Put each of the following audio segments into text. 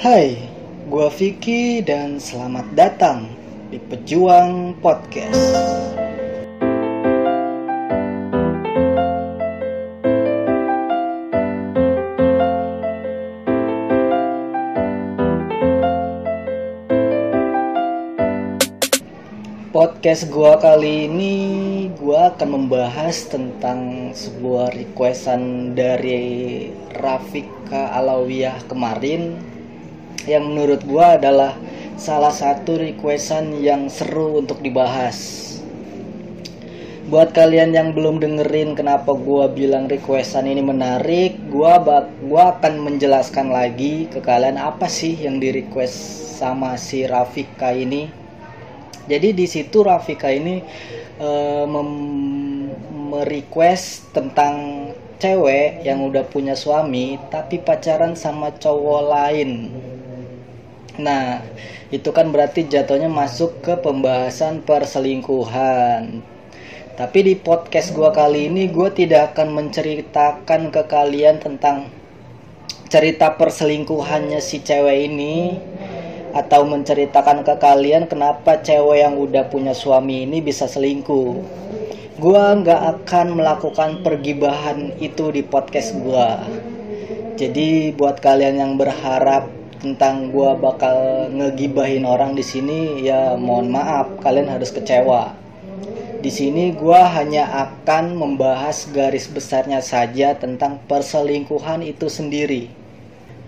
Hai, gua Vicky dan selamat datang di Pejuang Podcast. Podcast gua kali ini gua akan membahas tentang sebuah requestan dari Rafika Alawiyah kemarin yang menurut gua adalah salah satu requestan yang seru untuk dibahas. Buat kalian yang belum dengerin kenapa gua bilang requestan ini menarik, bak gua akan menjelaskan lagi ke kalian apa sih yang di request sama si Rafika ini jadi di situ Rafika ini uh, merequest tentang cewek yang udah punya suami tapi pacaran sama cowok lain. Nah, itu kan berarti jatuhnya masuk ke pembahasan perselingkuhan. Tapi di podcast gua kali ini gue tidak akan menceritakan ke kalian tentang cerita perselingkuhannya si cewek ini atau menceritakan ke kalian kenapa cewek yang udah punya suami ini bisa selingkuh. Gua nggak akan melakukan pergibahan itu di podcast gua. Jadi buat kalian yang berharap tentang gua bakal ngegibahin orang di sini ya mohon maaf kalian harus kecewa. Di sini gua hanya akan membahas garis besarnya saja tentang perselingkuhan itu sendiri.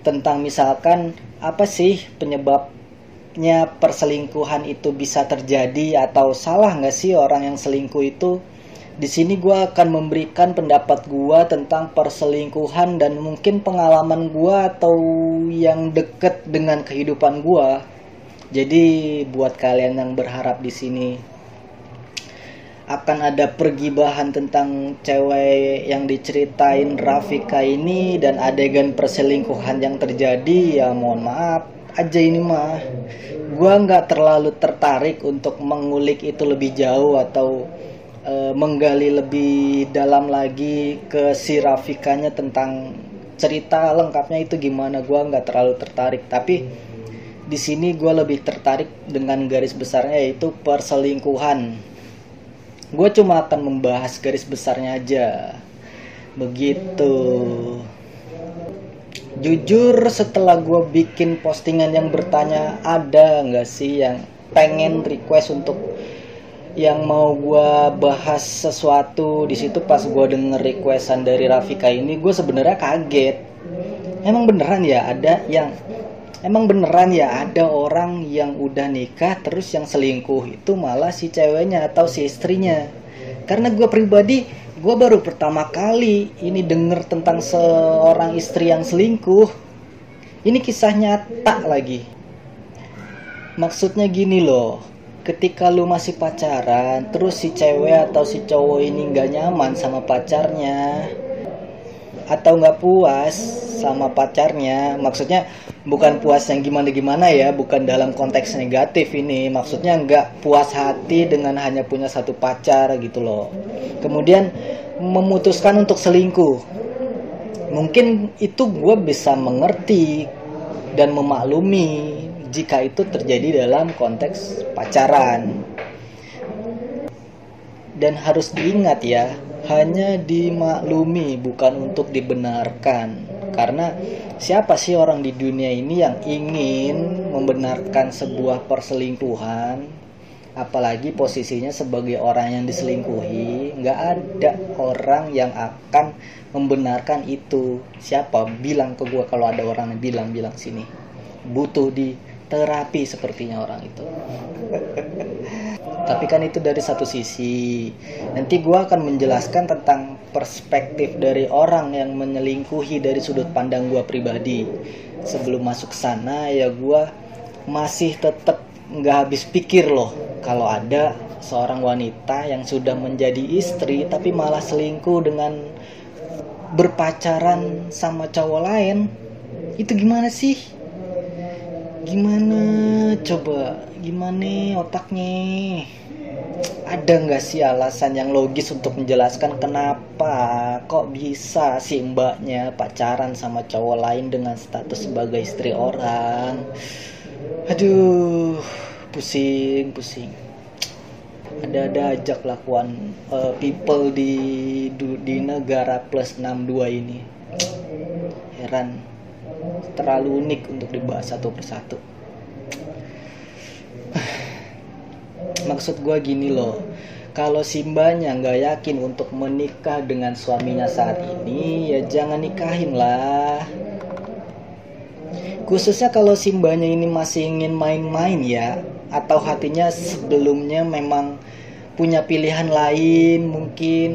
Tentang misalkan apa sih penyebabnya perselingkuhan itu bisa terjadi atau salah nggak sih orang yang selingkuh itu di sini gue akan memberikan pendapat gue tentang perselingkuhan dan mungkin pengalaman gue atau yang deket dengan kehidupan gue jadi buat kalian yang berharap di sini akan ada pergibahan tentang cewek yang diceritain Rafika ini dan adegan perselingkuhan yang terjadi ya mohon maaf aja ini mah. Gue nggak terlalu tertarik untuk mengulik itu lebih jauh atau e, menggali lebih dalam lagi ke si Rafikanya tentang cerita lengkapnya itu gimana. Gue nggak terlalu tertarik tapi di sini gue lebih tertarik dengan garis besarnya yaitu perselingkuhan. Gue cuma akan membahas garis besarnya aja. Begitu. Jujur setelah gue bikin postingan yang bertanya ada nggak sih yang pengen request untuk yang mau gue bahas sesuatu di situ pas gue denger requestan dari Rafika ini gue sebenarnya kaget. Emang beneran ya ada yang emang beneran ya ada orang yang udah nikah terus yang selingkuh itu malah si ceweknya atau si istrinya. Karena gue pribadi gue baru pertama kali ini denger tentang seorang istri yang selingkuh. Ini kisah nyata lagi. Maksudnya gini loh ketika lu masih pacaran terus si cewek atau si cowok ini nggak nyaman sama pacarnya atau nggak puas sama pacarnya maksudnya bukan puas yang gimana gimana ya bukan dalam konteks negatif ini maksudnya nggak puas hati dengan hanya punya satu pacar gitu loh. Kemudian memutuskan untuk selingkuh. Mungkin itu gue bisa mengerti dan memaklumi jika itu terjadi dalam konteks pacaran. Dan harus diingat ya hanya dimaklumi bukan untuk dibenarkan. Karena siapa sih orang di dunia ini yang ingin membenarkan sebuah perselingkuhan? Apalagi posisinya sebagai orang yang diselingkuhi nggak ada orang yang akan membenarkan itu. Siapa bilang ke gue kalau ada orang yang bilang bilang sini? Butuh di terapi sepertinya orang itu. Tapi kan itu dari satu sisi. Nanti gue akan menjelaskan tentang perspektif dari orang yang menyelingkuhi dari sudut pandang gue pribadi. Sebelum masuk sana ya gue masih tetap nggak habis pikir loh kalau ada seorang wanita yang sudah menjadi istri tapi malah selingkuh dengan berpacaran sama cowok lain. Itu gimana sih gimana? Coba gimana otaknya? Ada nggak sih alasan yang logis untuk menjelaskan kenapa kok bisa si mbaknya pacaran sama cowok lain dengan status sebagai istri orang? Aduh pusing pusing. Ada-ada aja kelakuan uh, people di di negara plus 62 ini. Heran terlalu unik untuk dibahas satu persatu. Maksud gue gini loh. Kalau simbanya nggak yakin untuk menikah dengan suaminya saat ini ya jangan nikahin lah. Khususnya kalau simbanya ini masih ingin main-main ya atau hatinya sebelumnya memang punya pilihan lain mungkin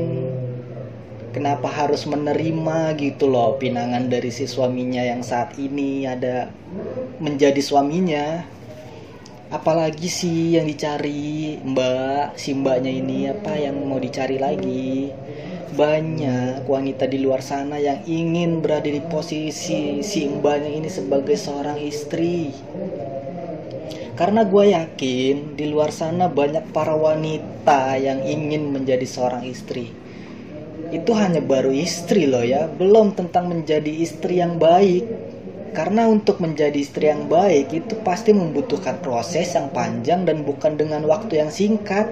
kenapa harus menerima gitu loh pinangan dari si suaminya yang saat ini ada menjadi suaminya. Apalagi sih yang dicari mbak si mbaknya ini apa yang mau dicari lagi? Banyak wanita di luar sana yang ingin berada di posisi si mbaknya ini sebagai seorang istri. Karena gue yakin di luar sana banyak para wanita yang ingin menjadi seorang istri. Itu hanya baru istri loh ya, belum tentang menjadi istri yang baik. Karena untuk menjadi istri yang baik itu pasti membutuhkan proses yang panjang dan bukan dengan waktu yang singkat.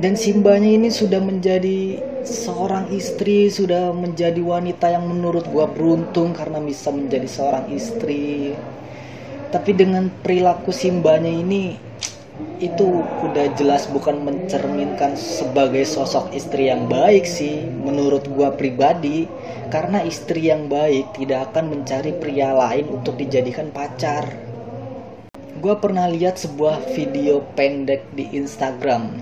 Dan simbanya ini sudah menjadi seorang istri, sudah menjadi wanita yang menurut gua beruntung karena bisa menjadi seorang istri tapi dengan perilaku simbanya ini itu udah jelas bukan mencerminkan sebagai sosok istri yang baik sih menurut gua pribadi. Karena istri yang baik tidak akan mencari pria lain untuk dijadikan pacar. Gua pernah lihat sebuah video pendek di Instagram.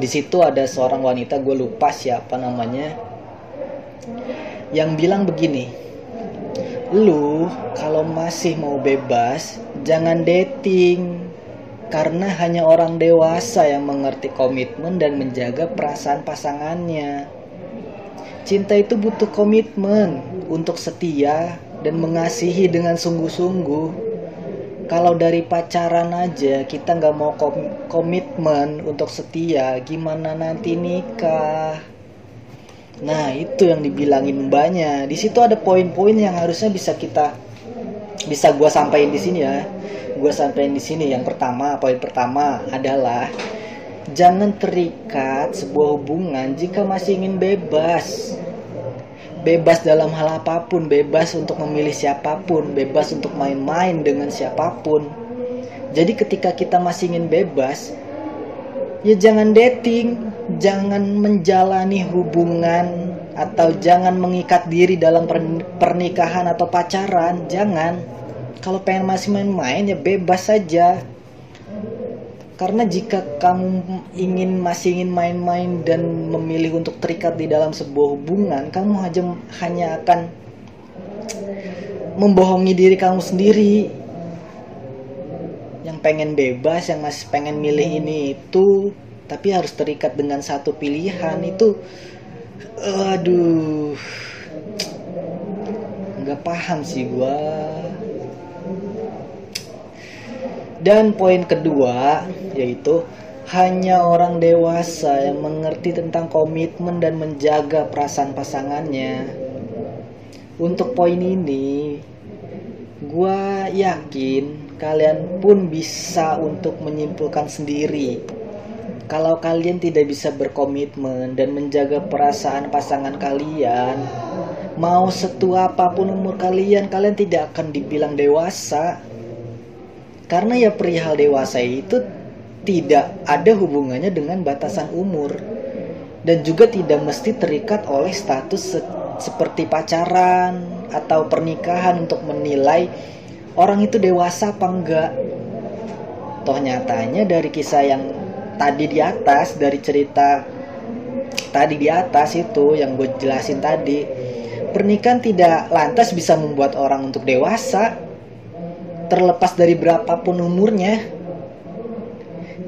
Di situ ada seorang wanita gue lupa siapa namanya yang bilang begini lu kalau masih mau bebas jangan dating karena hanya orang dewasa yang mengerti komitmen dan menjaga perasaan pasangannya. Cinta itu butuh komitmen untuk setia dan mengasihi dengan sungguh-sungguh. Kalau dari pacaran aja kita nggak mau komitmen untuk setia, gimana nanti nikah? Nah, itu yang dibilangin mbaknya. Di situ ada poin-poin yang harusnya bisa kita bisa gua sampaikan di sini ya. Gua sampaikan di sini. Yang pertama, poin pertama adalah jangan terikat sebuah hubungan jika masih ingin bebas. Bebas dalam hal apa pun, bebas untuk memilih siapa pun, bebas untuk main-main dengan siapa pun. Jadi ketika kita masih ingin bebas, ya jangan dating, jangan menjalani hubungan atau jangan mengikat diri dalam pernikahan atau pacaran, jangan. Kalau pengen masih main-main ya bebas saja. Karena jika kamu ingin masih ingin main-main dan memilih untuk terikat di dalam sebuah hubungan, kamu hanya hanya akan membohongi diri kamu sendiri. Yang pengen bebas, yang masih pengen milih ini itu, tapi harus terikat dengan satu pilihan itu aduh nggak paham sih gua dan poin kedua yaitu hanya orang dewasa yang mengerti tentang komitmen dan menjaga perasaan pasangannya untuk poin ini gua yakin kalian pun bisa untuk menyimpulkan sendiri kalau kalian tidak bisa berkomitmen dan menjaga perasaan pasangan kalian, mau setua apa pun umur kalian, kalian tidak akan dibilang dewasa. Karena ya perihal dewasa itu tidak ada hubungannya dengan batasan umur dan juga tidak mesti terikat oleh status se seperti pacaran atau pernikahan untuk menilai orang itu dewasa apa enggak. Toh nyatanya dari kisah yang tadi di atas dari cerita tadi di atas itu yang gue jelasin tadi pernikahan tidak lantas bisa membuat orang untuk dewasa terlepas dari berapapun umurnya.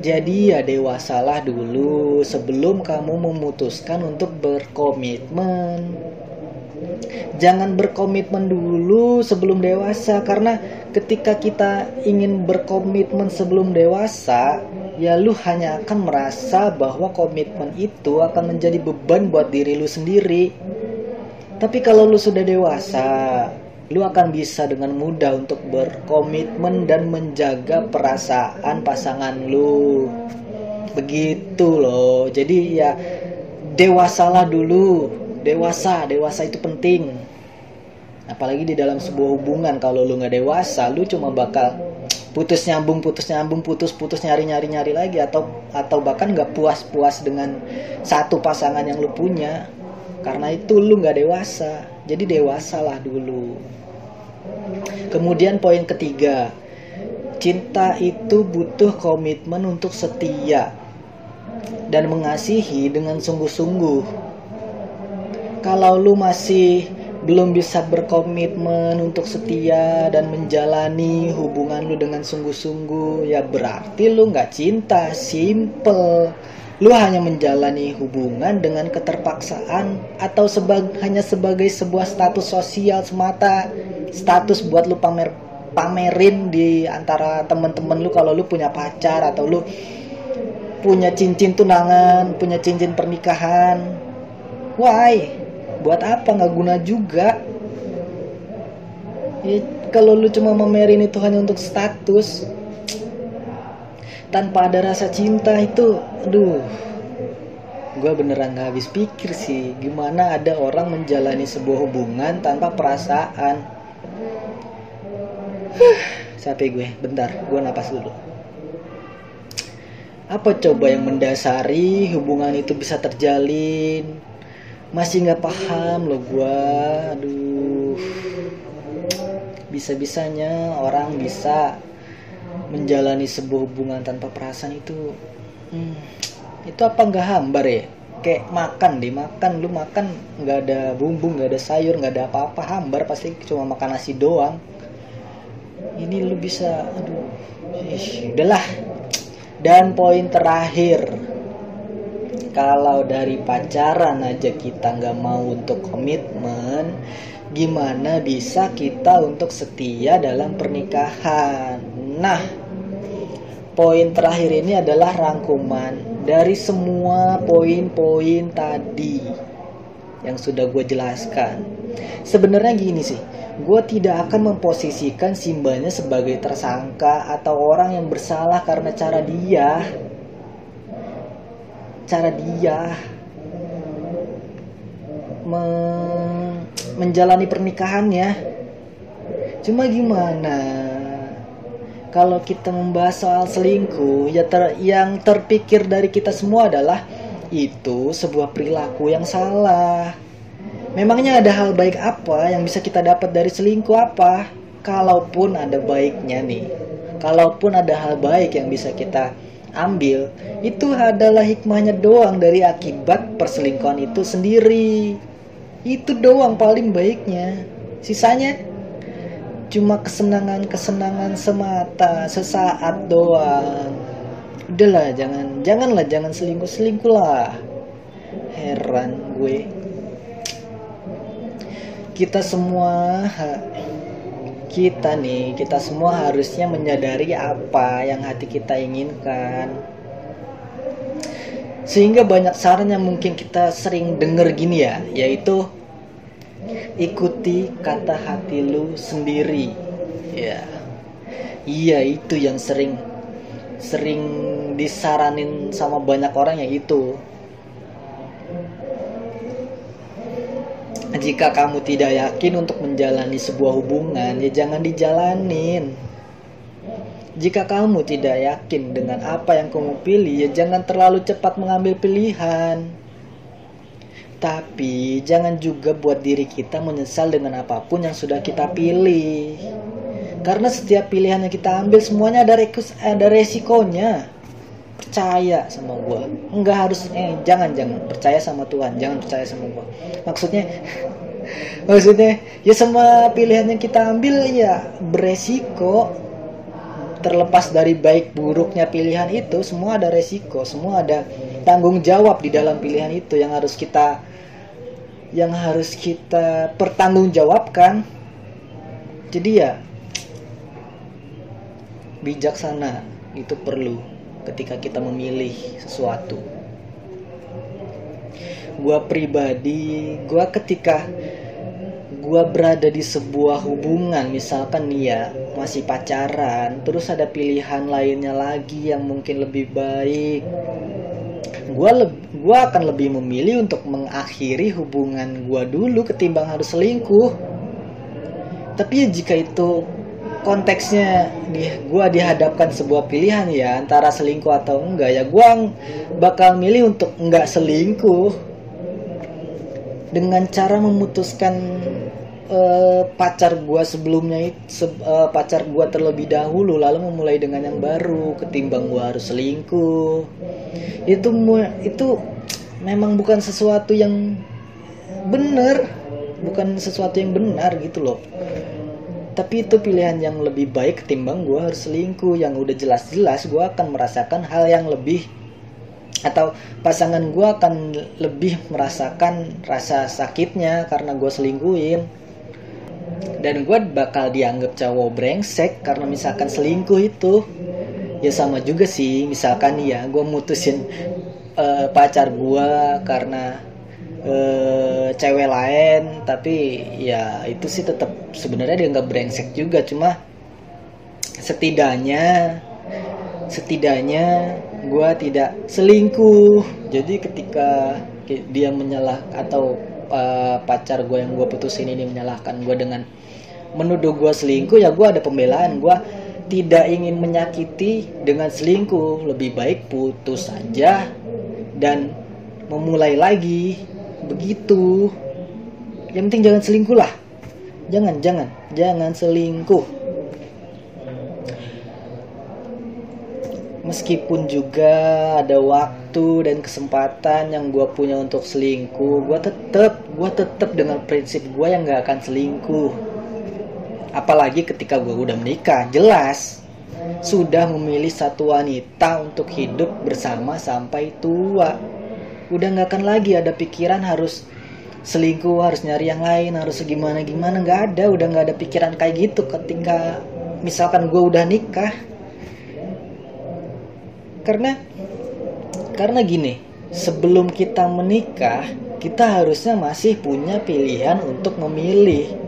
Jadi ya dewasalah dulu sebelum kamu memutuskan untuk berkomitmen. Jangan berkomitmen dulu sebelum dewasa karena ketika kita ingin berkomitmen sebelum dewasa ya lu hanya akan merasa bahwa komitmen itu akan menjadi beban buat diri lu sendiri. Tapi kalau lu sudah dewasa lu akan bisa dengan mudah untuk berkomitmen dan menjaga perasaan pasangan lu. Begitu loh. Jadi ya dewasalah dulu. Dewasa dewasa itu penting. Apalagi di dalam sebuah hubungan kalau lu nggak dewasa lu cuma bakal putus nyambung putus nyambung putus putus nyari nyari nyari lagi atau atau bahkan nggak puas puas dengan satu pasangan yang lu punya. Karena itu lu nggak dewasa. Jadi dewasalah dulu kemudian poin ketiga cinta itu butuh komitmen untuk setia dan mengasihi dengan sungguh-sungguh. Kalau lu masih belum bisa berkomitmen untuk setia dan menjalani hubungan lu dengan sungguh-sungguh ya berarti lu nggak cinta. Simple lu hanya menjalani hubungan dengan keterpaksaan atau sebag hanya sebagai sebuah status sosial semata? Status buat lu pamer pamerin di antara temen-temen lu kalau lu punya pacar atau lu punya cincin tunangan punya cincin pernikahan. Why? Buat apa? Nggak guna juga. Ya, kalau lu cuma memerin itu hanya untuk status tanpa ada rasa cinta itu. Aduh. Gue beneran gak habis pikir sih gimana ada orang menjalani sebuah hubungan tanpa perasaan. Capek gue. Bentar gue napas dulu. Apa coba yang mendasari hubungan itu bisa terjalin? Masih nggak paham loh gue aduh. Bisa-bisanya orang bisa menjalani sebuah hubungan tanpa perasaan itu hmm, itu apa nggak hambar ya? Kayak makan deh makan. Lu makan nggak ada bumbu nggak ada sayur nggak ada apa-apa. Hambar pasti cuma makan nasi doang. Ini lu bisa aduh Ih, udahlah dan poin terakhir kalau dari pacaran aja kita nggak mau untuk komitmen gimana bisa kita untuk setia dalam pernikahan? Nah poin terakhir ini adalah rangkuman dari semua poin-poin tadi yang sudah gue jelaskan sebenarnya gini sih gue tidak akan memposisikan simbanya sebagai tersangka atau orang yang bersalah karena cara dia cara dia me menjalani pernikahannya. Cuma gimana? Kalau kita membahas soal selingkuh, ya ter yang terpikir dari kita semua adalah itu sebuah perilaku yang salah. Memangnya ada hal baik apa yang bisa kita dapat dari selingkuh apa? Kalaupun ada baiknya nih. Kalaupun ada hal baik yang bisa kita ambil itu adalah hikmahnya doang dari akibat perselingkuhan itu sendiri itu doang paling baiknya sisanya cuma kesenangan-kesenangan semata sesaat doang. Udahlah jangan janganlah jangan selingkuh selingkuh lah. Heran gue. Kita semua kita nih, kita semua harusnya menyadari apa yang hati kita inginkan. Sehingga banyak saran yang mungkin kita sering denger gini ya, yaitu ikuti kata hati lu sendiri. Ya. Iya, itu yang sering sering disaranin sama banyak orang ya itu Jika kamu tidak yakin untuk menjalani sebuah hubungan, ya jangan dijalanin. Jika kamu tidak yakin dengan apa yang kamu pilih, ya jangan terlalu cepat mengambil pilihan. Tapi jangan juga buat diri kita menyesal dengan apa pun yang sudah kita pilih. Karena setiap pilihan yang kita ambil semuanya ada, ada resikonya. Percaya sama gue nggak harus eh jangan jangan. Percaya sama Tuhan jangan percaya sama gue maksudnya maksudnya ya semua pilihan yang kita ambil ya beresiko terlepas dari baik buruknya pilihan itu semua ada resiko semua ada tanggung jawab di dalam pilihan itu yang harus kita yang harus kita pertanggungjawabkan. Jadi ya bijaksana itu perlu ketika kita memilih sesuatu. Gua pribadi gua ketika gua berada di sebuah hubungan misalkan nih ya masih pacaran terus ada pilihan lainnya lagi yang mungkin lebih baik. Gua gua akan lebih memilih untuk mengakhiri hubungan gua dulu ketimbang harus selingkuh. Tapi ya jika itu konteksnya di gua dihadapkan sebuah pilihan ya antara selingkuh atau enggak ya gua bakal milih untuk enggak selingkuh dengan cara memutuskan uh, pacar gua sebelumnya se uh, pacar gua terlebih dahulu lalu memulai dengan yang baru ketimbang gua harus selingkuh. Itu itu memang bukan sesuatu yang benar bukan sesuatu yang benar gitu loh. Tapi itu pilihan yang lebih baik ketimbang gue harus selingkuh. Yang udah jelas-jelas gue akan merasakan hal yang lebih atau pasangan gue akan lebih merasakan rasa sakitnya karena gue selingkuhin. Dan gue bakal dianggap cowok brengsek karena misalkan selingkuh itu. Ya sama juga sih misalkan ya gue mutusin uh, pacar gue karena uh, cewek lain. Tapi ya itu sih tetap sebenarnya dia nggak brengsek juga. Cuma setidaknya setidaknya gue tidak selingkuh. Jadi ketika dia menyalah atau uh, pacar gue yang gue putusin ini menyalahkan gue dengan menuduh gue selingkuh ya gue ada pembelaan. Gue tidak ingin menyakiti dengan selingkuh. Lebih baik putus saja dan memulai lagi. Begitu. Yang penting jangan selingkuh lah. Jangan jangan. Jangan selingkuh meskipun juga ada waktu dan kesempatan yang gue punya untuk selingkuh gue tetep gue tetep dengan prinsip gue yang gak akan selingkuh. Apalagi ketika gue udah menikah jelas sudah memilih satu wanita untuk hidup bersama sampai tua. Udah nggak akan lagi ada pikiran harus selingkuh harus nyari yang lain harus gimana gimana nggak ada. Udah nggak ada pikiran kayak gitu ketika misalkan gue udah nikah karena karena gini sebelum kita menikah kita harusnya masih punya pilihan untuk memilih.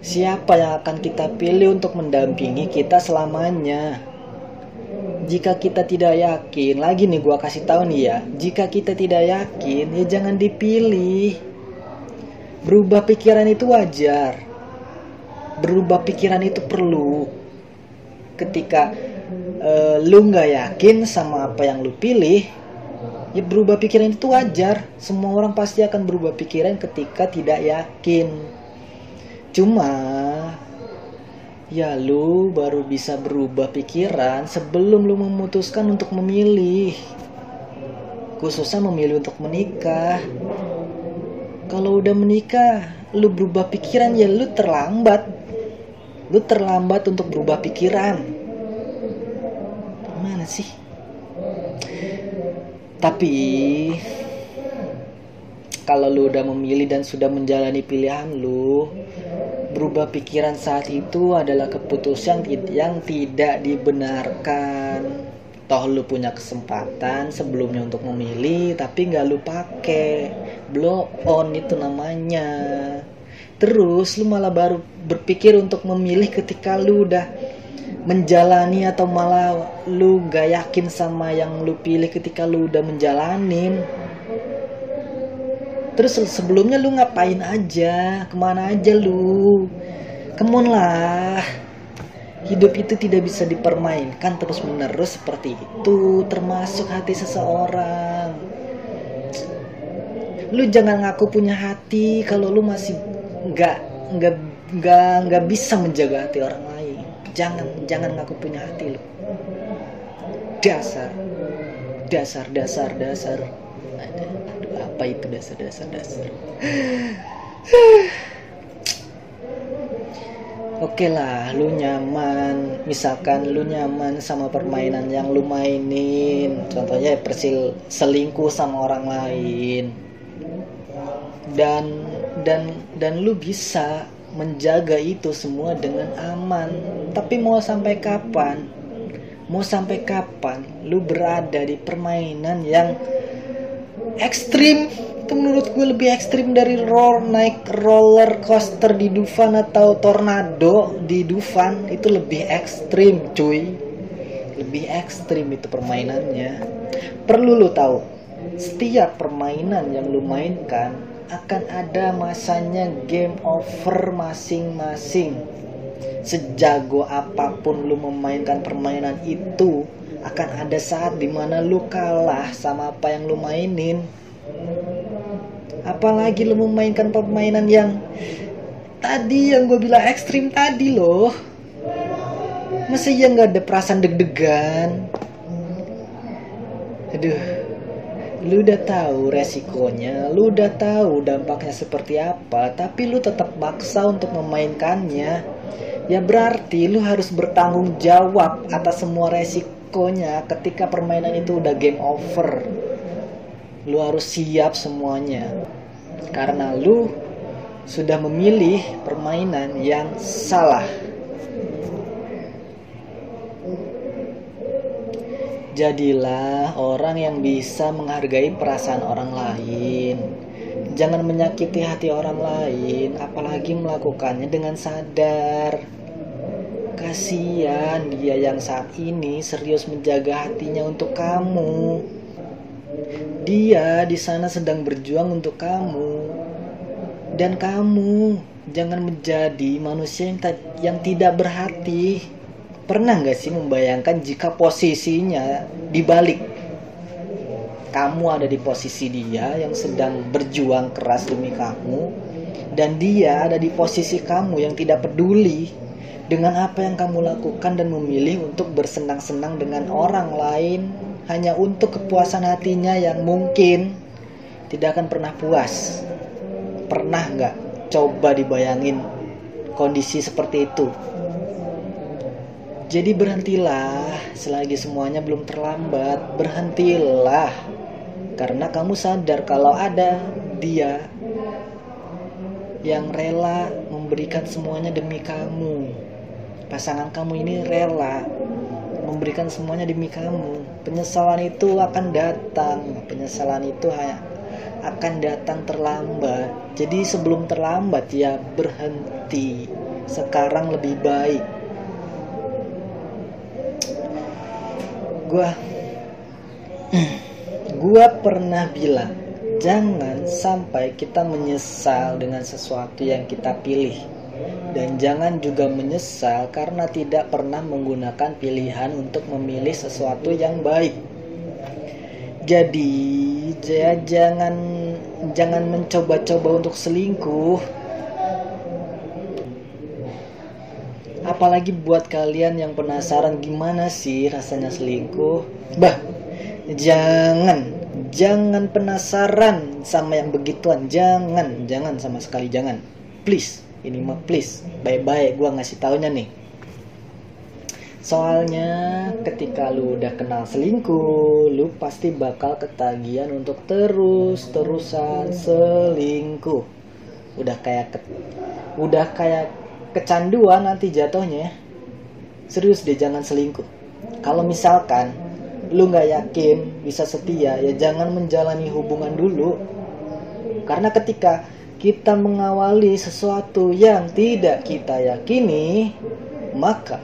Siapa yang akan kita pilih untuk mendampingi kita selamanya? Jika kita tidak yakin lagi nih gua kasih tahu nih ya jika kita tidak yakin ya jangan dipilih. Berubah pikiran itu wajar. Berubah pikiran itu perlu. Ketika uh, lu nggak yakin sama apa yang lu pilih ya berubah pikiran itu wajar. Semua orang pasti akan berubah pikiran ketika tidak yakin. Cuma ya lu baru bisa berubah pikiran sebelum lu memutuskan untuk memilih. Khususnya memilih untuk menikah. Kalau udah menikah lu berubah pikiran ya lu terlambat. Lu terlambat untuk berubah pikiran mana sih? Tapi kalau lu udah memilih dan sudah menjalani pilihan lu berubah pikiran saat itu adalah keputusan yang tidak dibenarkan. Toh lu punya kesempatan sebelumnya untuk memilih tapi nggak lu pakai blow on itu namanya. Terus lu malah baru berpikir untuk memilih ketika lu udah menjalani atau malah lu gak yakin sama yang lu pilih ketika lu udah menjalanin terus sebelumnya lu ngapain aja? Ke mana aja lu? Kemon lah. Hidup itu tidak bisa dipermainkan terus menerus seperti itu termasuk hati seseorang. Lu jangan ngaku punya hati kalau lu masih nggak nggak nggak nggak bisa menjaga hati orang lain jangan jangan ngaku punya hati lu dasar dasar dasar dasar apa itu dasar-dasar dasar Oke okay lah, lu nyaman. Misalkan lu nyaman sama permainan yang lu mainin. Contohnya persil selingkuh sama orang lain. dan dan dan lu bisa menjaga itu semua dengan aman. Tapi mau sampai kapan? Mau sampai kapan lu berada di permainan yang ekstrim? Itu menurut gue lebih ekstrim dari roll naik roller coaster di Dufan atau tornado di Dufan. Itu lebih ekstrim cuy. Lebih ekstrim itu permainannya. Perlu lu tahu setiap permainan yang lu mainkan akan ada masanya game over masing-masing. Sejago apa pun lu memainkan permainan itu akan ada saat di mana lu kalah sama apa yang lu mainin. Apalagi lu memainkan permainan yang tadi yang gue bilang ekstrim tadi loh. Masa ya nggak ada perasaan deg-degan? Aduh lu udah tahu resikonya lu udah tahu dampaknya seperti apa tapi lu tetap maksa untuk memainkannya. Ya berarti lu harus bertanggung jawab atas semua resikonya ketika permainan itu udah game over. Lu harus siap semuanya. Karena lu sudah memilih permainan yang salah Jadilah orang yang bisa menghargai perasaan orang lain. Jangan menyakiti hati orang lain, apalagi melakukannya dengan sadar. Kasihan dia yang saat ini serius menjaga hatinya untuk kamu. Dia di sana sedang berjuang untuk kamu. Dan kamu jangan menjadi manusia yang, yang tidak berhati. Pernah nggak sih membayangkan jika posisinya dibalik? Kamu ada di posisi dia yang sedang berjuang keras demi kamu, dan dia ada di posisi kamu yang tidak peduli dengan apa yang kamu lakukan dan memilih untuk bersenang-senang dengan orang lain hanya untuk kepuasan hatinya yang mungkin tidak akan pernah puas. Pernah nggak coba dibayangin kondisi seperti itu? Jadi berhentilah selagi semuanya belum terlambat. Berhentilah. Karena kamu sadar kalau ada dia yang rela memberikan semuanya demi kamu. Pasangan kamu ini rela memberikan semuanya demi kamu. Penyesalan itu akan datang. Penyesalan itu akan datang terlambat. Jadi sebelum terlambat ya berhenti. Sekarang lebih baik gua. Gua pernah bilang jangan sampai kita menyesal dengan sesuatu yang kita pilih. Dan jangan juga menyesal karena tidak pernah menggunakan pilihan untuk memilih sesuatu yang baik. Jadi jangan jangan mencoba-coba untuk selingkuh apalagi buat kalian yang penasaran gimana sih rasanya selingkuh bah jangan jangan penasaran sama yang begituan. Jangan jangan sama sekali jangan. Please ini mah please. Bye-bye gue ngasih taunya nih. Soalnya ketika lu udah kenal selingkuh, lu pasti bakal ketagihan untuk terus-terusan selingkuh. Udah kayak udah kayak kecanduan nanti jatuhnya serius deh jangan selingkuh. Kalau misalkan lu nggak yakin bisa setia ya jangan menjalani hubungan dulu. Karena ketika kita mengawali sesuatu yang tidak kita yakini maka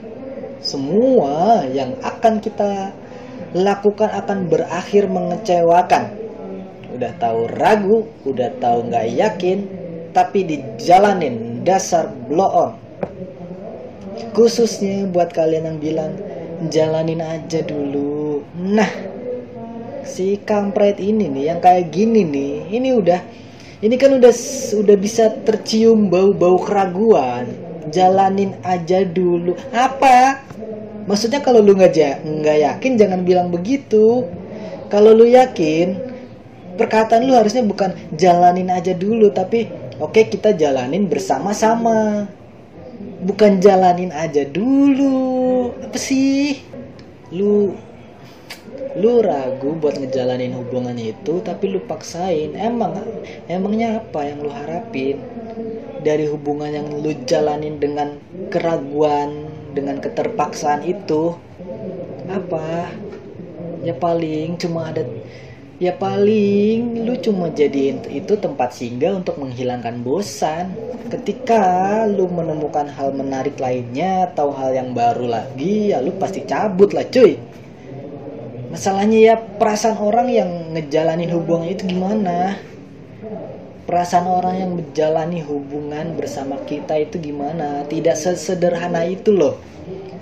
semua yang akan kita lakukan akan berakhir mengecewakan. Udah tahu ragu udah tahu nggak yakin tapi dijalanin dasar blow on khususnya buat kalian yang bilang jalanin aja dulu. Nah si kampret ini nih yang kayak gini nih ini udah ini kan udah udah bisa tercium bau-bau keraguan. Jalanin aja dulu. Apa? Maksudnya kalau lu nggak nggak yakin jangan bilang begitu. Kalau lu yakin perkataan lu harusnya bukan jalanin aja dulu tapi Oke kita jalanin bersama-sama. Bukan jalanin aja dulu. Apa sih? Lu lu ragu buat ngejalanin hubungannya itu tapi lu paksain. Emang emangnya apa yang lu harapin? Dari hubungan yang lu jalanin dengan keraguan dengan keterpaksaan itu apa? Ya paling cuma ada ya paling lu cuma jadiin itu tempat singgah untuk menghilangkan bosan. Ketika lu menemukan hal menarik lainnya atau hal yang baru lagi ya lu pasti cabut lah cuy. Masalahnya ya perasaan orang yang ngejalanin hubungan itu gimana? Perasaan orang yang menjalani hubungan bersama kita itu gimana? Tidak sesederhana itu loh.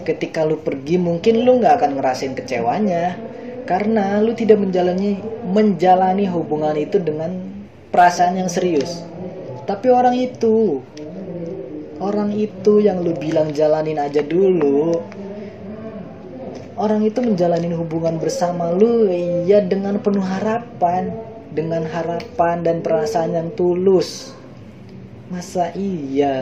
Ketika lu pergi mungkin lu nggak akan ngerasain kecewanya karena lu tidak menjalani menjalani hubungan itu dengan perasaan yang serius. Tapi orang itu orang itu yang lu bilang jalanin aja dulu orang itu menjalani hubungan bersama lu ya dengan penuh harapan dengan harapan dan perasaan yang tulus. Masa iya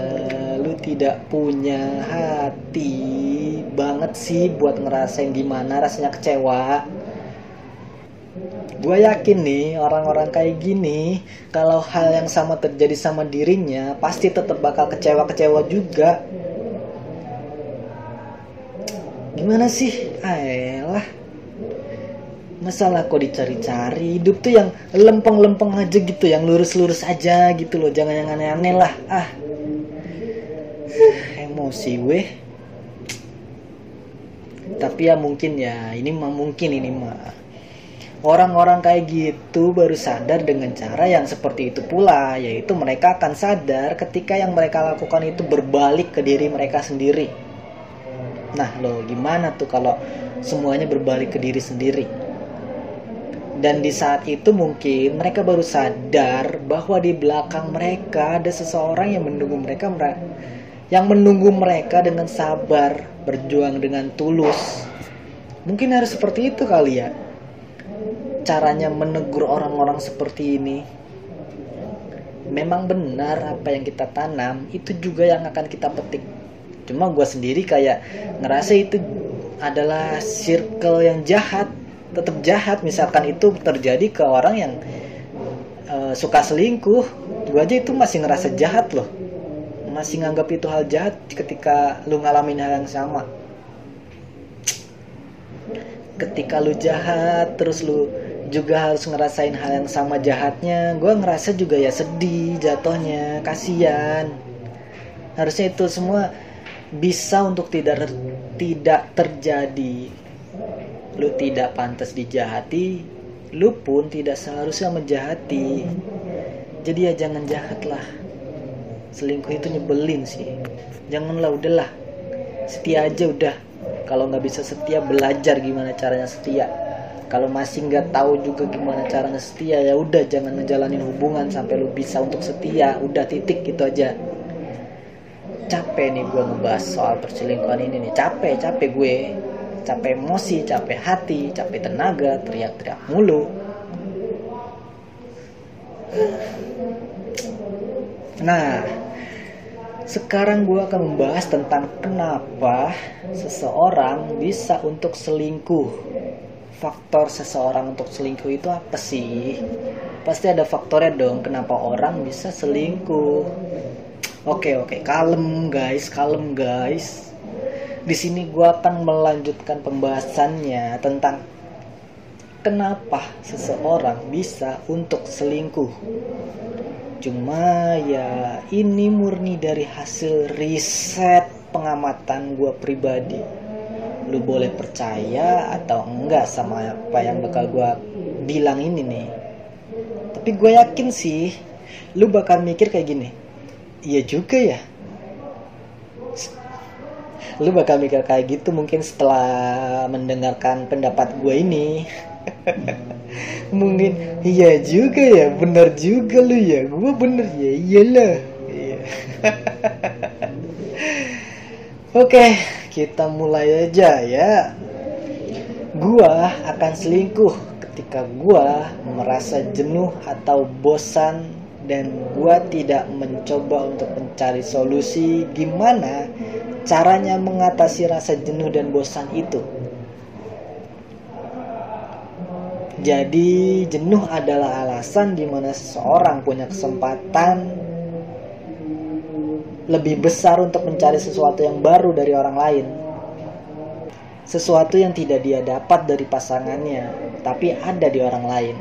lu tidak punya hati banget sih buat ngerasain gimana rasanya kecewa gue yakin nih orang-orang kayak gini kalau hal yang sama terjadi sama dirinya pasti tetap bakal kecewa-kecewa juga. Gimana sih? Ayolah. Masalah kok dicari-cari? Hidup tuh yang lempeng-lempeng aja gitu yang lurus-lurus aja gitu loh. Jangan yang aneh-aneh lah. Ah. Emosi weh. Tapi ya mungkin ya ini mah mungkin ini mah Orang-orang kayak gitu baru sadar dengan cara yang seperti itu pula, yaitu mereka akan sadar ketika yang mereka lakukan itu berbalik ke diri mereka sendiri. Nah, lo gimana tuh kalau semuanya berbalik ke diri sendiri? Dan di saat itu mungkin mereka baru sadar bahwa di belakang mereka ada seseorang yang menunggu mereka yang menunggu mereka dengan sabar, berjuang dengan tulus. Mungkin harus seperti itu kali ya caranya menegur orang-orang seperti ini? Memang benar apa yang kita tanam itu juga yang akan kita petik. Cuma gue sendiri kayak ngerasa itu adalah circle yang jahat tetap jahat. Misalkan itu terjadi ke orang yang uh, suka selingkuh gue aja itu masih ngerasa jahat loh. Masih nganggap itu hal jahat ketika lu ngalamin hal yang sama ketika lu jahat terus lu juga harus ngerasain hal yang sama jahatnya gue ngerasa juga ya sedih jatuhnya kasihan. Harusnya itu semua bisa untuk tidak tidak terjadi. Lu tidak pantas dijahati lu pun tidak seharusnya menjahati. Jadi ya jangan jahat lah selingkuh itu nyebelin sih. Janganlah udahlah. Setia aja udah kalau nggak bisa setia belajar gimana caranya setia. Kalau masih nggak tahu juga gimana caranya setia ya udah jangan ngejalanin hubungan sampai lu bisa untuk setia. Udah titik gitu aja. Capek nih gue ngebahas soal perselingkuhan ini nih. Capek capek gue. Capek emosi capek hati capek tenaga teriak-teriak mulu. Nah sekarang gue akan membahas tentang kenapa seseorang bisa untuk selingkuh faktor seseorang untuk selingkuh itu apa sih? Pasti ada faktornya dong kenapa orang bisa selingkuh. Oke oke, kalem guys, kalem guys. Di sini gue akan melanjutkan pembahasannya tentang kenapa seseorang bisa untuk selingkuh. Cuma ya ini murni dari hasil riset pengamatan gue pribadi. Lu boleh percaya atau enggak sama apa yang bakal gue bilang ini nih? Tapi gue yakin sih lu bakal mikir kayak gini. Iya juga ya. Lu bakal mikir kayak gitu mungkin setelah mendengarkan pendapat gue ini mungkin iya juga ya bener juga lu ya gue bener ya iyalah iya. oke okay kita mulai aja ya. Gua akan selingkuh ketika gua merasa jenuh atau bosan dan gua tidak mencoba untuk mencari solusi gimana caranya mengatasi rasa jenuh dan bosan itu. Jadi jenuh adalah alasan di mana seseorang punya kesempatan lebih besar untuk mencari sesuatu yang baru dari orang lain. Sesuatu yang tidak dia dapat dari pasangannya, tapi ada di orang lain.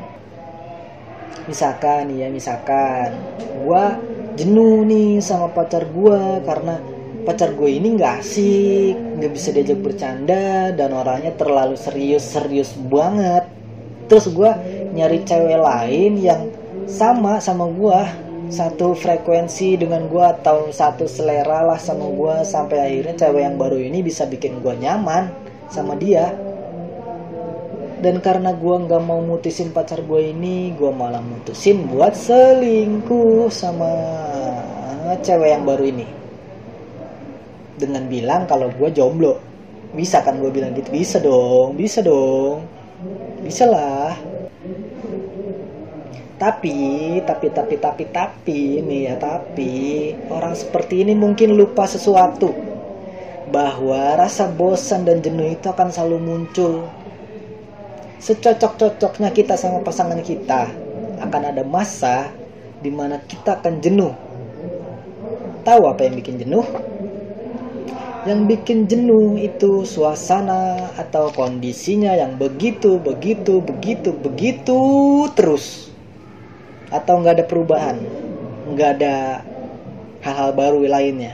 Misalkan ya, misalkan gua jenuh nih sama pacar gua karena pacar gue ini nggak asik, nggak bisa diajak bercanda dan orangnya terlalu serius-serius banget. Terus gue nyari cewek lain yang sama sama gue, satu frekuensi dengan gue atau satu selera lah sama gue sampai akhirnya cewek yang baru ini bisa bikin gue nyaman sama dia. Dan karena gue nggak mau mutusin pacar gue ini, gue malah mutusin buat selingkuh sama cewek yang baru ini. Dengan bilang kalau gue jomblo. Bisa kan gue bilang gitu? Bisa dong bisa dong bisa lah tapi tapi tapi tapi tapi ini ya tapi orang seperti ini mungkin lupa sesuatu bahwa rasa bosan dan jenuh itu akan selalu muncul. Secocok-cocoknya kita sama pasangan kita akan ada masa di mana kita akan jenuh. Tahu apa yang bikin jenuh yang bikin jenuh itu suasana atau kondisinya yang begitu begitu begitu begitu terus. Atau nggak ada perubahan nggak ada hal-hal baru lainnya.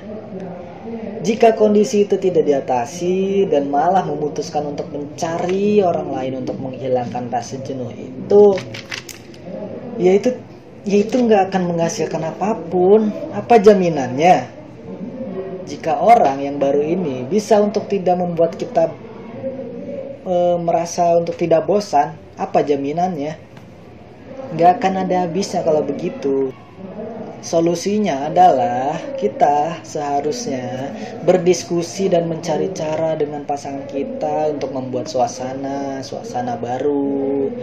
Jika kondisi itu tidak diatasi dan malah memutuskan untuk mencari orang lain untuk menghilangkan rasa jenuh itu ya itu ya itu nggak akan menghasilkan apa pun. Apa jaminannya jika orang yang baru ini bisa untuk tidak membuat kita e, merasa untuk tidak bosan, apa jaminannya? Gak akan ada habisnya kalau begitu. Solusinya adalah kita seharusnya berdiskusi dan mencari cara dengan pasangan kita untuk membuat suasana, suasana baru,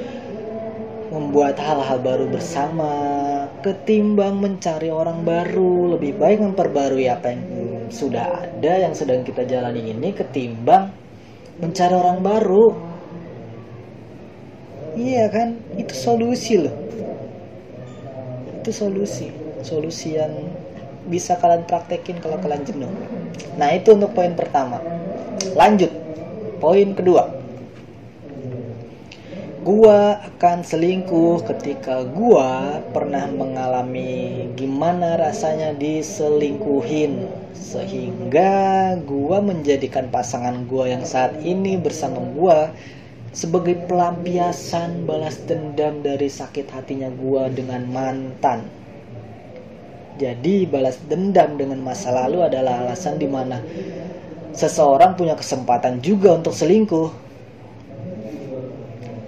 membuat hal-hal baru bersama, ketimbang mencari orang baru. Lebih baik memperbarui apa yang sudah ada yang sedang kita jalani ini ketimbang mencari orang baru. Iya kan? Itu solusi loh. Itu solusi. Solusi yang bisa kalian praktekin kalau kalian jenuh. Nah itu untuk poin pertama. Lanjut. Poin kedua. Gua akan selingkuh ketika gua pernah mengalami gimana rasanya diselingkuhin sehingga gua menjadikan pasangan gua yang saat ini bersama gua sebagai pelampiasan balas dendam dari sakit hatinya gua dengan mantan. Jadi balas dendam dengan masa lalu adalah alasan di mana seseorang punya kesempatan juga untuk selingkuh.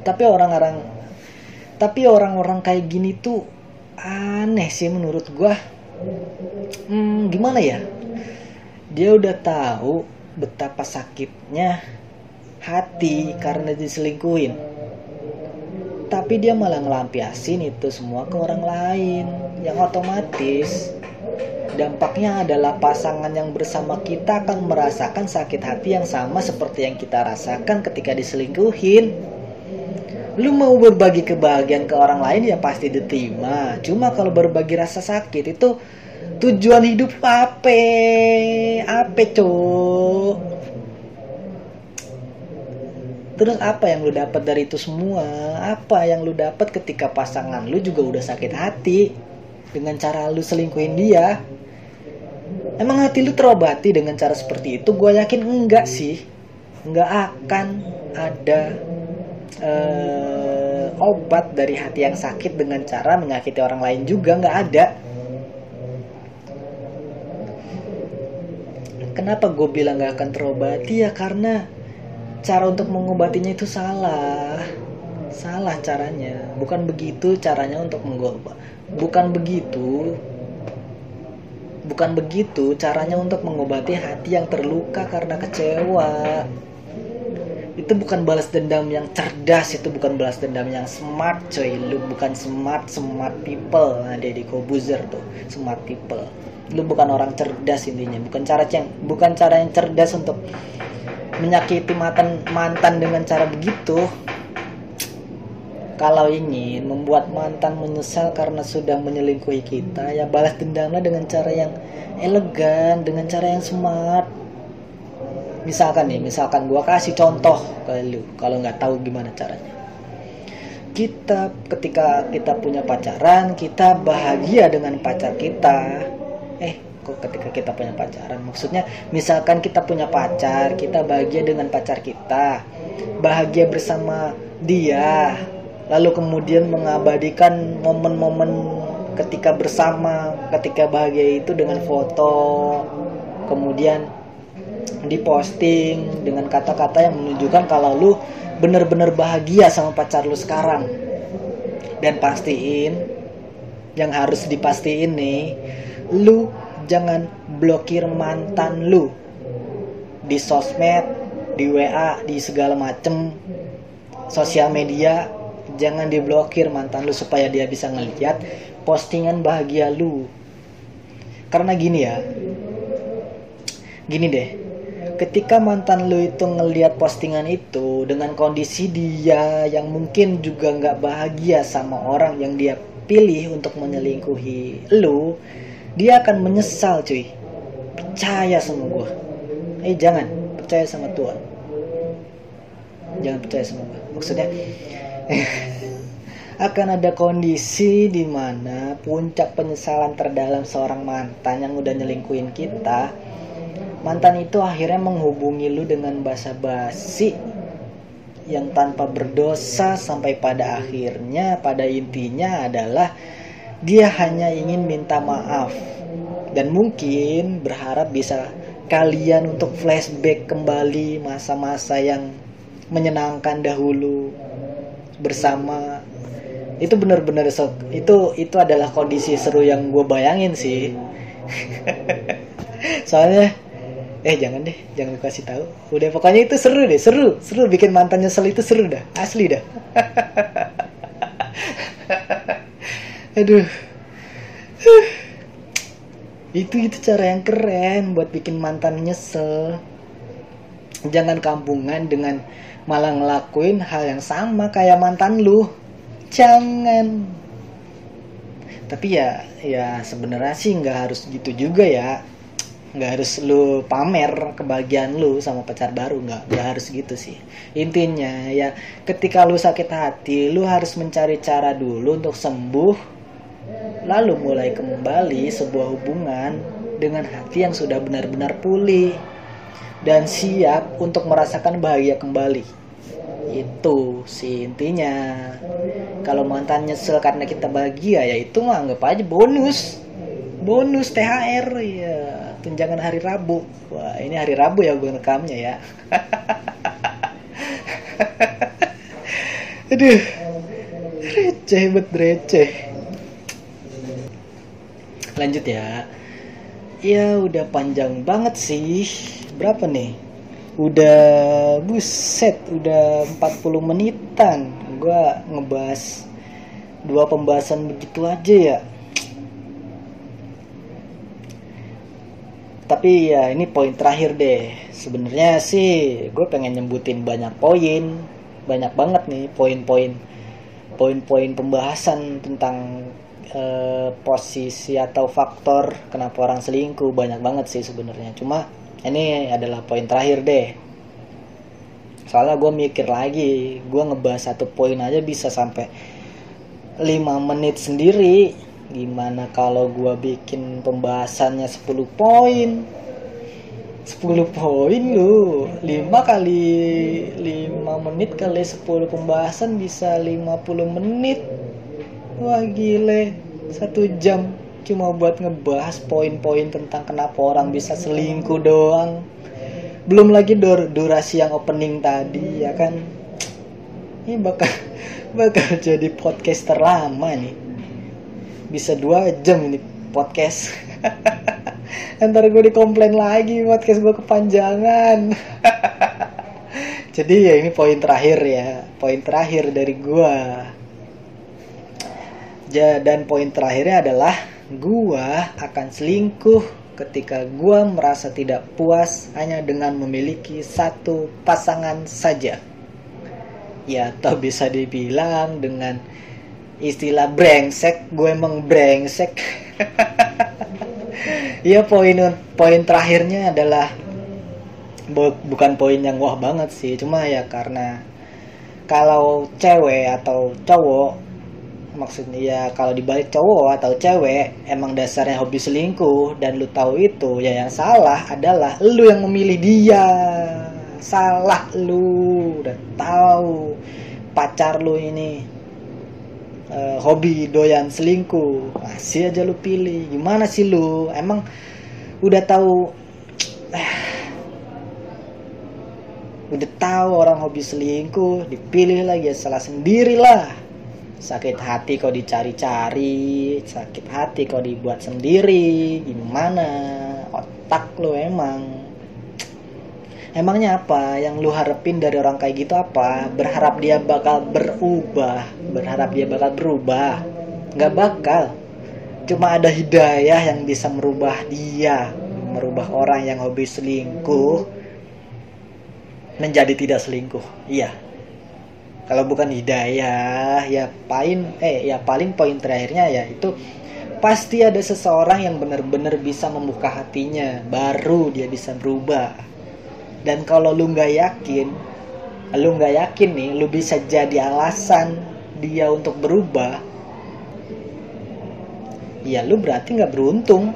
Tapi orang-orang tapi orang-orang kayak gini tuh aneh sih menurut gua. Hmm, gimana ya dia udah tahu betapa sakitnya hati karena diselingkuhin. Tapi dia malah ngelampiasin itu semua ke orang lain yang otomatis dampaknya adalah pasangan yang bersama kita akan merasakan sakit hati yang sama seperti yang kita rasakan ketika diselingkuhin lu mau berbagi kebahagiaan ke orang lain ya pasti diterima. Cuma kalau berbagi rasa sakit itu tujuan hidup apa? Apa cok terus apa yang lu dapat dari itu semua? Apa yang lu dapat ketika pasangan lu juga udah sakit hati? Dengan cara lu selingkuhin dia? Emang hati lu terobati dengan cara seperti itu? Gue yakin enggak sih. Enggak akan ada uh, obat dari hati yang sakit dengan cara menyakiti orang lain juga nggak ada. Kenapa gue bilang nggak akan terobati ya karena cara untuk mengobatinya itu salah, salah caranya. Bukan begitu caranya untuk mengobat. Bukan begitu bukan begitu caranya untuk mengobati hati yang terluka karena kecewa itu bukan balas dendam yang cerdas itu bukan balas dendam yang smart coy. Lu bukan smart smart people. Nah di Kobuzer tuh smart people. Lu bukan orang cerdas intinya bukan cara yang bukan cara yang cerdas untuk menyakiti mantan mantan dengan cara begitu. Kalau ingin membuat mantan menyesal karena sudah menyelingkuhi kita, ya balas dendamlah dengan cara yang elegan, dengan cara yang smart. Misalkan nih, misalkan gua kasih contoh ke lu, kalau nggak tahu gimana caranya. Kita ketika kita punya pacaran, kita bahagia dengan pacar kita. Eh, kok ketika kita punya pacaran? Maksudnya, misalkan kita punya pacar, kita bahagia dengan pacar kita, bahagia bersama dia, lalu kemudian mengabadikan momen-momen ketika bersama, ketika bahagia itu dengan foto, kemudian diposting dengan kata-kata yang menunjukkan kalau lu bener-bener bahagia sama pacar lu sekarang. Dan pastiin yang harus dipastiin nih, lu jangan blokir mantan lu di sosmed, di WA, di segala macem. Sosial media jangan diblokir mantan lu supaya dia bisa ngeliat postingan bahagia lu. Karena gini ya gini deh ketika mantan lu itu ngeliat postingan itu dengan kondisi dia yang mungkin juga nggak bahagia sama orang yang dia pilih untuk menyelingkuhi lu dia akan menyesal cuy. Percaya sama gue eh jangan. Percaya sama Tuhan. Jangan percaya sama gue maksudnya akan ada kondisi di mana puncak penyesalan terdalam seorang mantan yang udah nyelingkuin kita mantan itu akhirnya menghubungi lu dengan basa-basi yang tanpa berdosa sampai pada akhirnya pada intinya adalah dia hanya ingin minta maaf. Dan mungkin berharap bisa kalian untuk flashback kembali masa-masa yang menyenangkan dahulu bersama. Itu benar-benar sok itu itu adalah kondisi seru yang gue bayangin sih. Soalnya eh jangan deh jangan kasih tahu. Udah pokoknya itu seru deh seru seru. Bikin mantan nyesel itu seru dah asli dah. Aduh. Itu itu cara yang keren buat bikin mantan nyesel. Jangan kampungan dengan malah ngelakuin hal yang sama kayak mantan lu. Jangan. Tapi ya ya sebenarnya sih nggak harus gitu juga ya nggak harus lu pamer kebahagiaan lu sama pacar baru nggak nggak harus gitu sih intinya ya ketika lu sakit hati lu harus mencari cara dulu untuk sembuh lalu mulai kembali sebuah hubungan dengan hati yang sudah benar-benar pulih dan siap untuk merasakan bahagia kembali. Itu sih intinya. Kalau mantan nyesel karena kita bahagia ya itu mah anggap aja bonus. Bonus THR ya, tunjangan hari Rabu. Wah, ini hari Rabu ya gue rekamnya ya. Aduh. Receh bet receh. Lanjut ya. Ya udah panjang banget sih berapa nih? Udah buset, udah 40 menitan. Gua ngebahas dua pembahasan begitu aja ya. Tapi ya ini poin terakhir deh. Sebenarnya sih gue pengen nyebutin banyak poin, banyak banget nih poin-poin poin-poin pembahasan tentang eh, posisi atau faktor kenapa orang selingkuh banyak banget sih sebenarnya. Cuma ini adalah poin terakhir deh soalnya gue mikir lagi gue ngebahas satu poin aja bisa sampai 5 menit sendiri gimana kalau gue bikin pembahasannya 10 poin? 10 poin lu. 5 kali 5 menit kali 10 pembahasan bisa 50 menit. Wah gile. Satu jam cuma buat ngebahas poin-poin tentang kenapa orang bisa selingkuh doang. Belum lagi dur durasi yang opening tadi ya kan? Ini bakal bakal jadi podcast terlama nih bisa dua jam ini podcast. Ntar gue dikomplain lagi podcast gue kepanjangan. Jadi ya ini poin terakhir ya. Poin terakhir dari gue dan poin terakhirnya adalah gua akan selingkuh ketika gua merasa tidak puas hanya dengan memiliki satu pasangan saja. ya atau bisa dibilang dengan istilah brengsek gue emang brengsek. Iya poin poin terakhirnya adalah bu, bukan poin yang wah banget sih cuma ya karena kalau cewek atau cowok maksudnya ya kalau dibalik cowok atau cewek emang dasarnya hobi selingkuh dan lu tahu itu ya yang salah adalah lu yang memilih dia. Salah lu udah tahu pacar lu ini uh, hobi doyan selingkuh. Masih aja lu pilih. Gimana sih lu? Emang udah tahu udah tahu orang hobi selingkuh dipilih lagi ya salah sendirilah sakit hati kau dicari-cari sakit hati kau dibuat sendiri. Gimana? Otak lo emang emangnya apa? Yang lu harapin dari orang kayak gitu apa? Berharap dia bakal berubah? Berharap dia bakal berubah? Nggak bakal. Cuma ada hidayah yang bisa merubah dia merubah orang yang hobi selingkuh menjadi tidak selingkuh. Iya. Kalau bukan hidayah ya paling eh ya paling poin terakhirnya ya itu pasti ada seseorang yang benar-benar bisa membuka hatinya baru dia bisa berubah dan kalau lu nggak yakin lu nggak yakin nih lu bisa jadi alasan dia untuk berubah ya lu berarti nggak beruntung.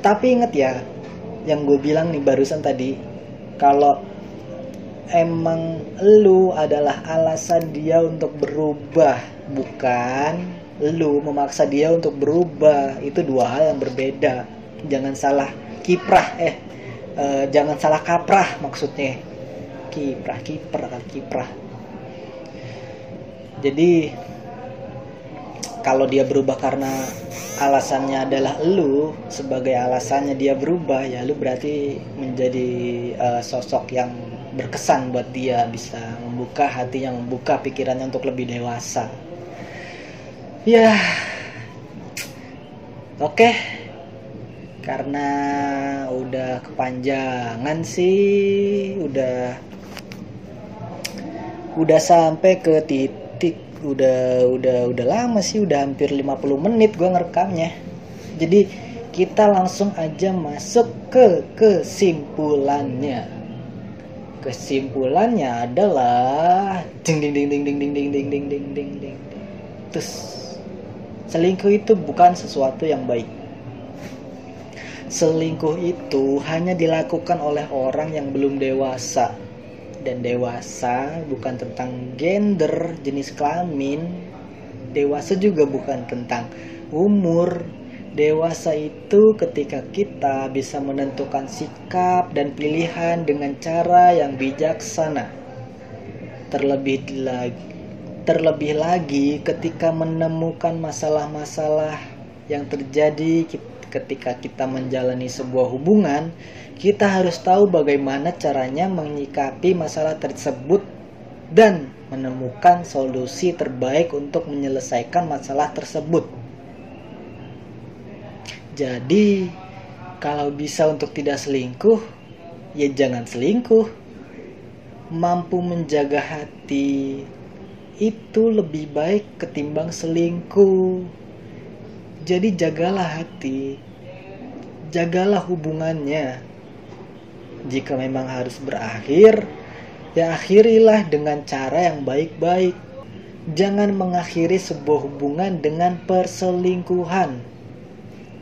Tapi inget ya yang gue bilang nih barusan tadi kalau emang lu adalah alasan dia untuk berubah bukan lu memaksa dia untuk berubah itu dua hal yang berbeda. Jangan salah kiprah eh uh, jangan salah kaprah maksudnya. Kiprah kiprah kiprah. Jadi kalau dia berubah karena alasannya adalah lu sebagai alasannya dia berubah ya lu berarti menjadi uh, sosok yang berkesan buat dia bisa membuka hatinya membuka pikirannya untuk lebih dewasa. Ya oke. okay. Karena udah kepanjangan sih udah udah sampai ke titik udah udah udah lama sih udah hampir 50 menit gue ngerekamnya jadi kita langsung aja masuk ke kesimpulannya kesimpulannya adalah ding ding ding ding ding ding ding ding ding ding ding ding terus selingkuh itu bukan sesuatu yang baik selingkuh itu hanya dilakukan oleh orang yang belum dewasa. Dan dewasa bukan tentang gender jenis kelamin. Dewasa juga bukan tentang umur. Dewasa itu ketika kita bisa menentukan sikap dan pilihan dengan cara yang bijaksana. Terlebih lagi, terlebih lagi ketika menemukan masalah-masalah yang terjadi ketika kita menjalani sebuah hubungan, kita harus tahu bagaimana caranya menyikapi masalah tersebut dan menemukan solusi terbaik untuk menyelesaikan masalah tersebut. Jadi, kalau bisa untuk tidak selingkuh, ya jangan selingkuh. Mampu menjaga hati itu lebih baik ketimbang selingkuh. Jadi, jagalah hati, jagalah hubungannya. Jika memang harus berakhir, ya akhirilah dengan cara yang baik-baik. Jangan mengakhiri sebuah hubungan dengan perselingkuhan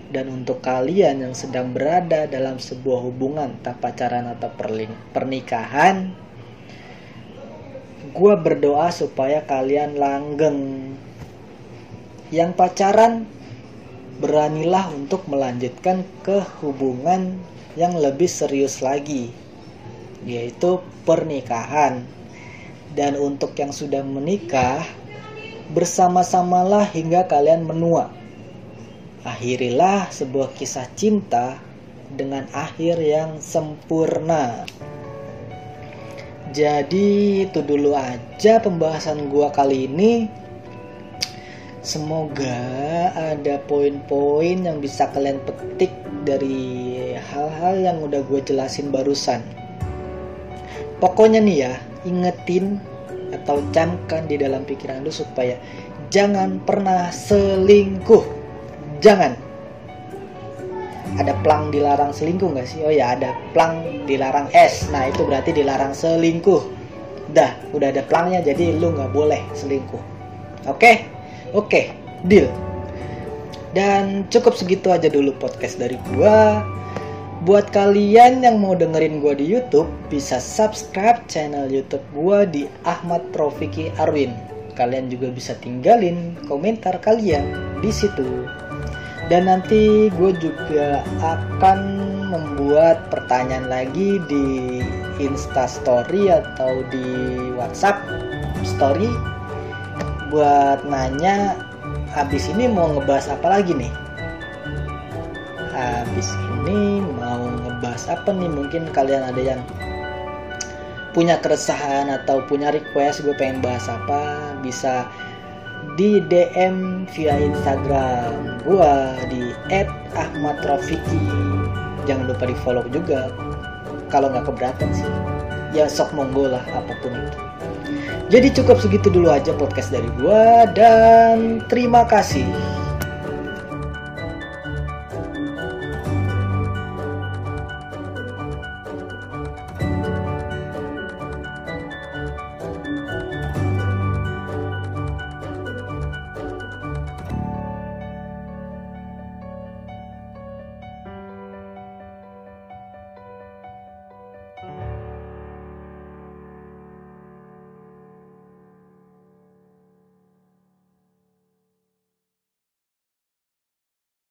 dan untuk kalian yang sedang berada dalam sebuah hubungan tak pacaran atau pernikahan, gue berdoa supaya kalian langgeng. Yang pacaran, beranilah untuk melanjutkan ke hubungan yang lebih serius lagi, yaitu pernikahan. Dan untuk yang sudah menikah, bersama-samalah hingga kalian menua Akhirilah sebuah kisah cinta dengan akhir yang sempurna. Jadi itu dulu aja pembahasan gua kali ini. Semoga ada poin-poin yang bisa kalian petik dari hal-hal yang udah gue jelasin barusan. Pokoknya nih ya, ingetin atau camkan di dalam pikiran lu supaya jangan pernah selingkuh. Jangan. Ada plang dilarang selingkuh nggak sih? Oh ya ada plang dilarang es nah itu berarti dilarang selingkuh. Dah udah ada plangnya jadi lu nggak boleh selingkuh. Oke oke deal dan cukup segitu aja dulu podcast dari gua Buat kalian yang mau dengerin gue di YouTube, bisa subscribe channel YouTube gue di Ahmad Profiki Arwin. Kalian juga bisa tinggalin komentar kalian di situ. Dan nanti gue juga akan membuat pertanyaan lagi di Insta Story atau di WhatsApp Story buat nanya habis ini mau ngebahas apa lagi nih? Habis ini mau ngebahas apa nih? Mungkin kalian ada yang punya keresahan atau punya request gue pengen bahas apa bisa di DM via Instagram gue di @ahmadrofiki jangan lupa di follow juga kalau nggak keberatan sih. Ya sok monggo lah apa pun itu jadi cukup segitu dulu aja podcast dari gue dan terima kasih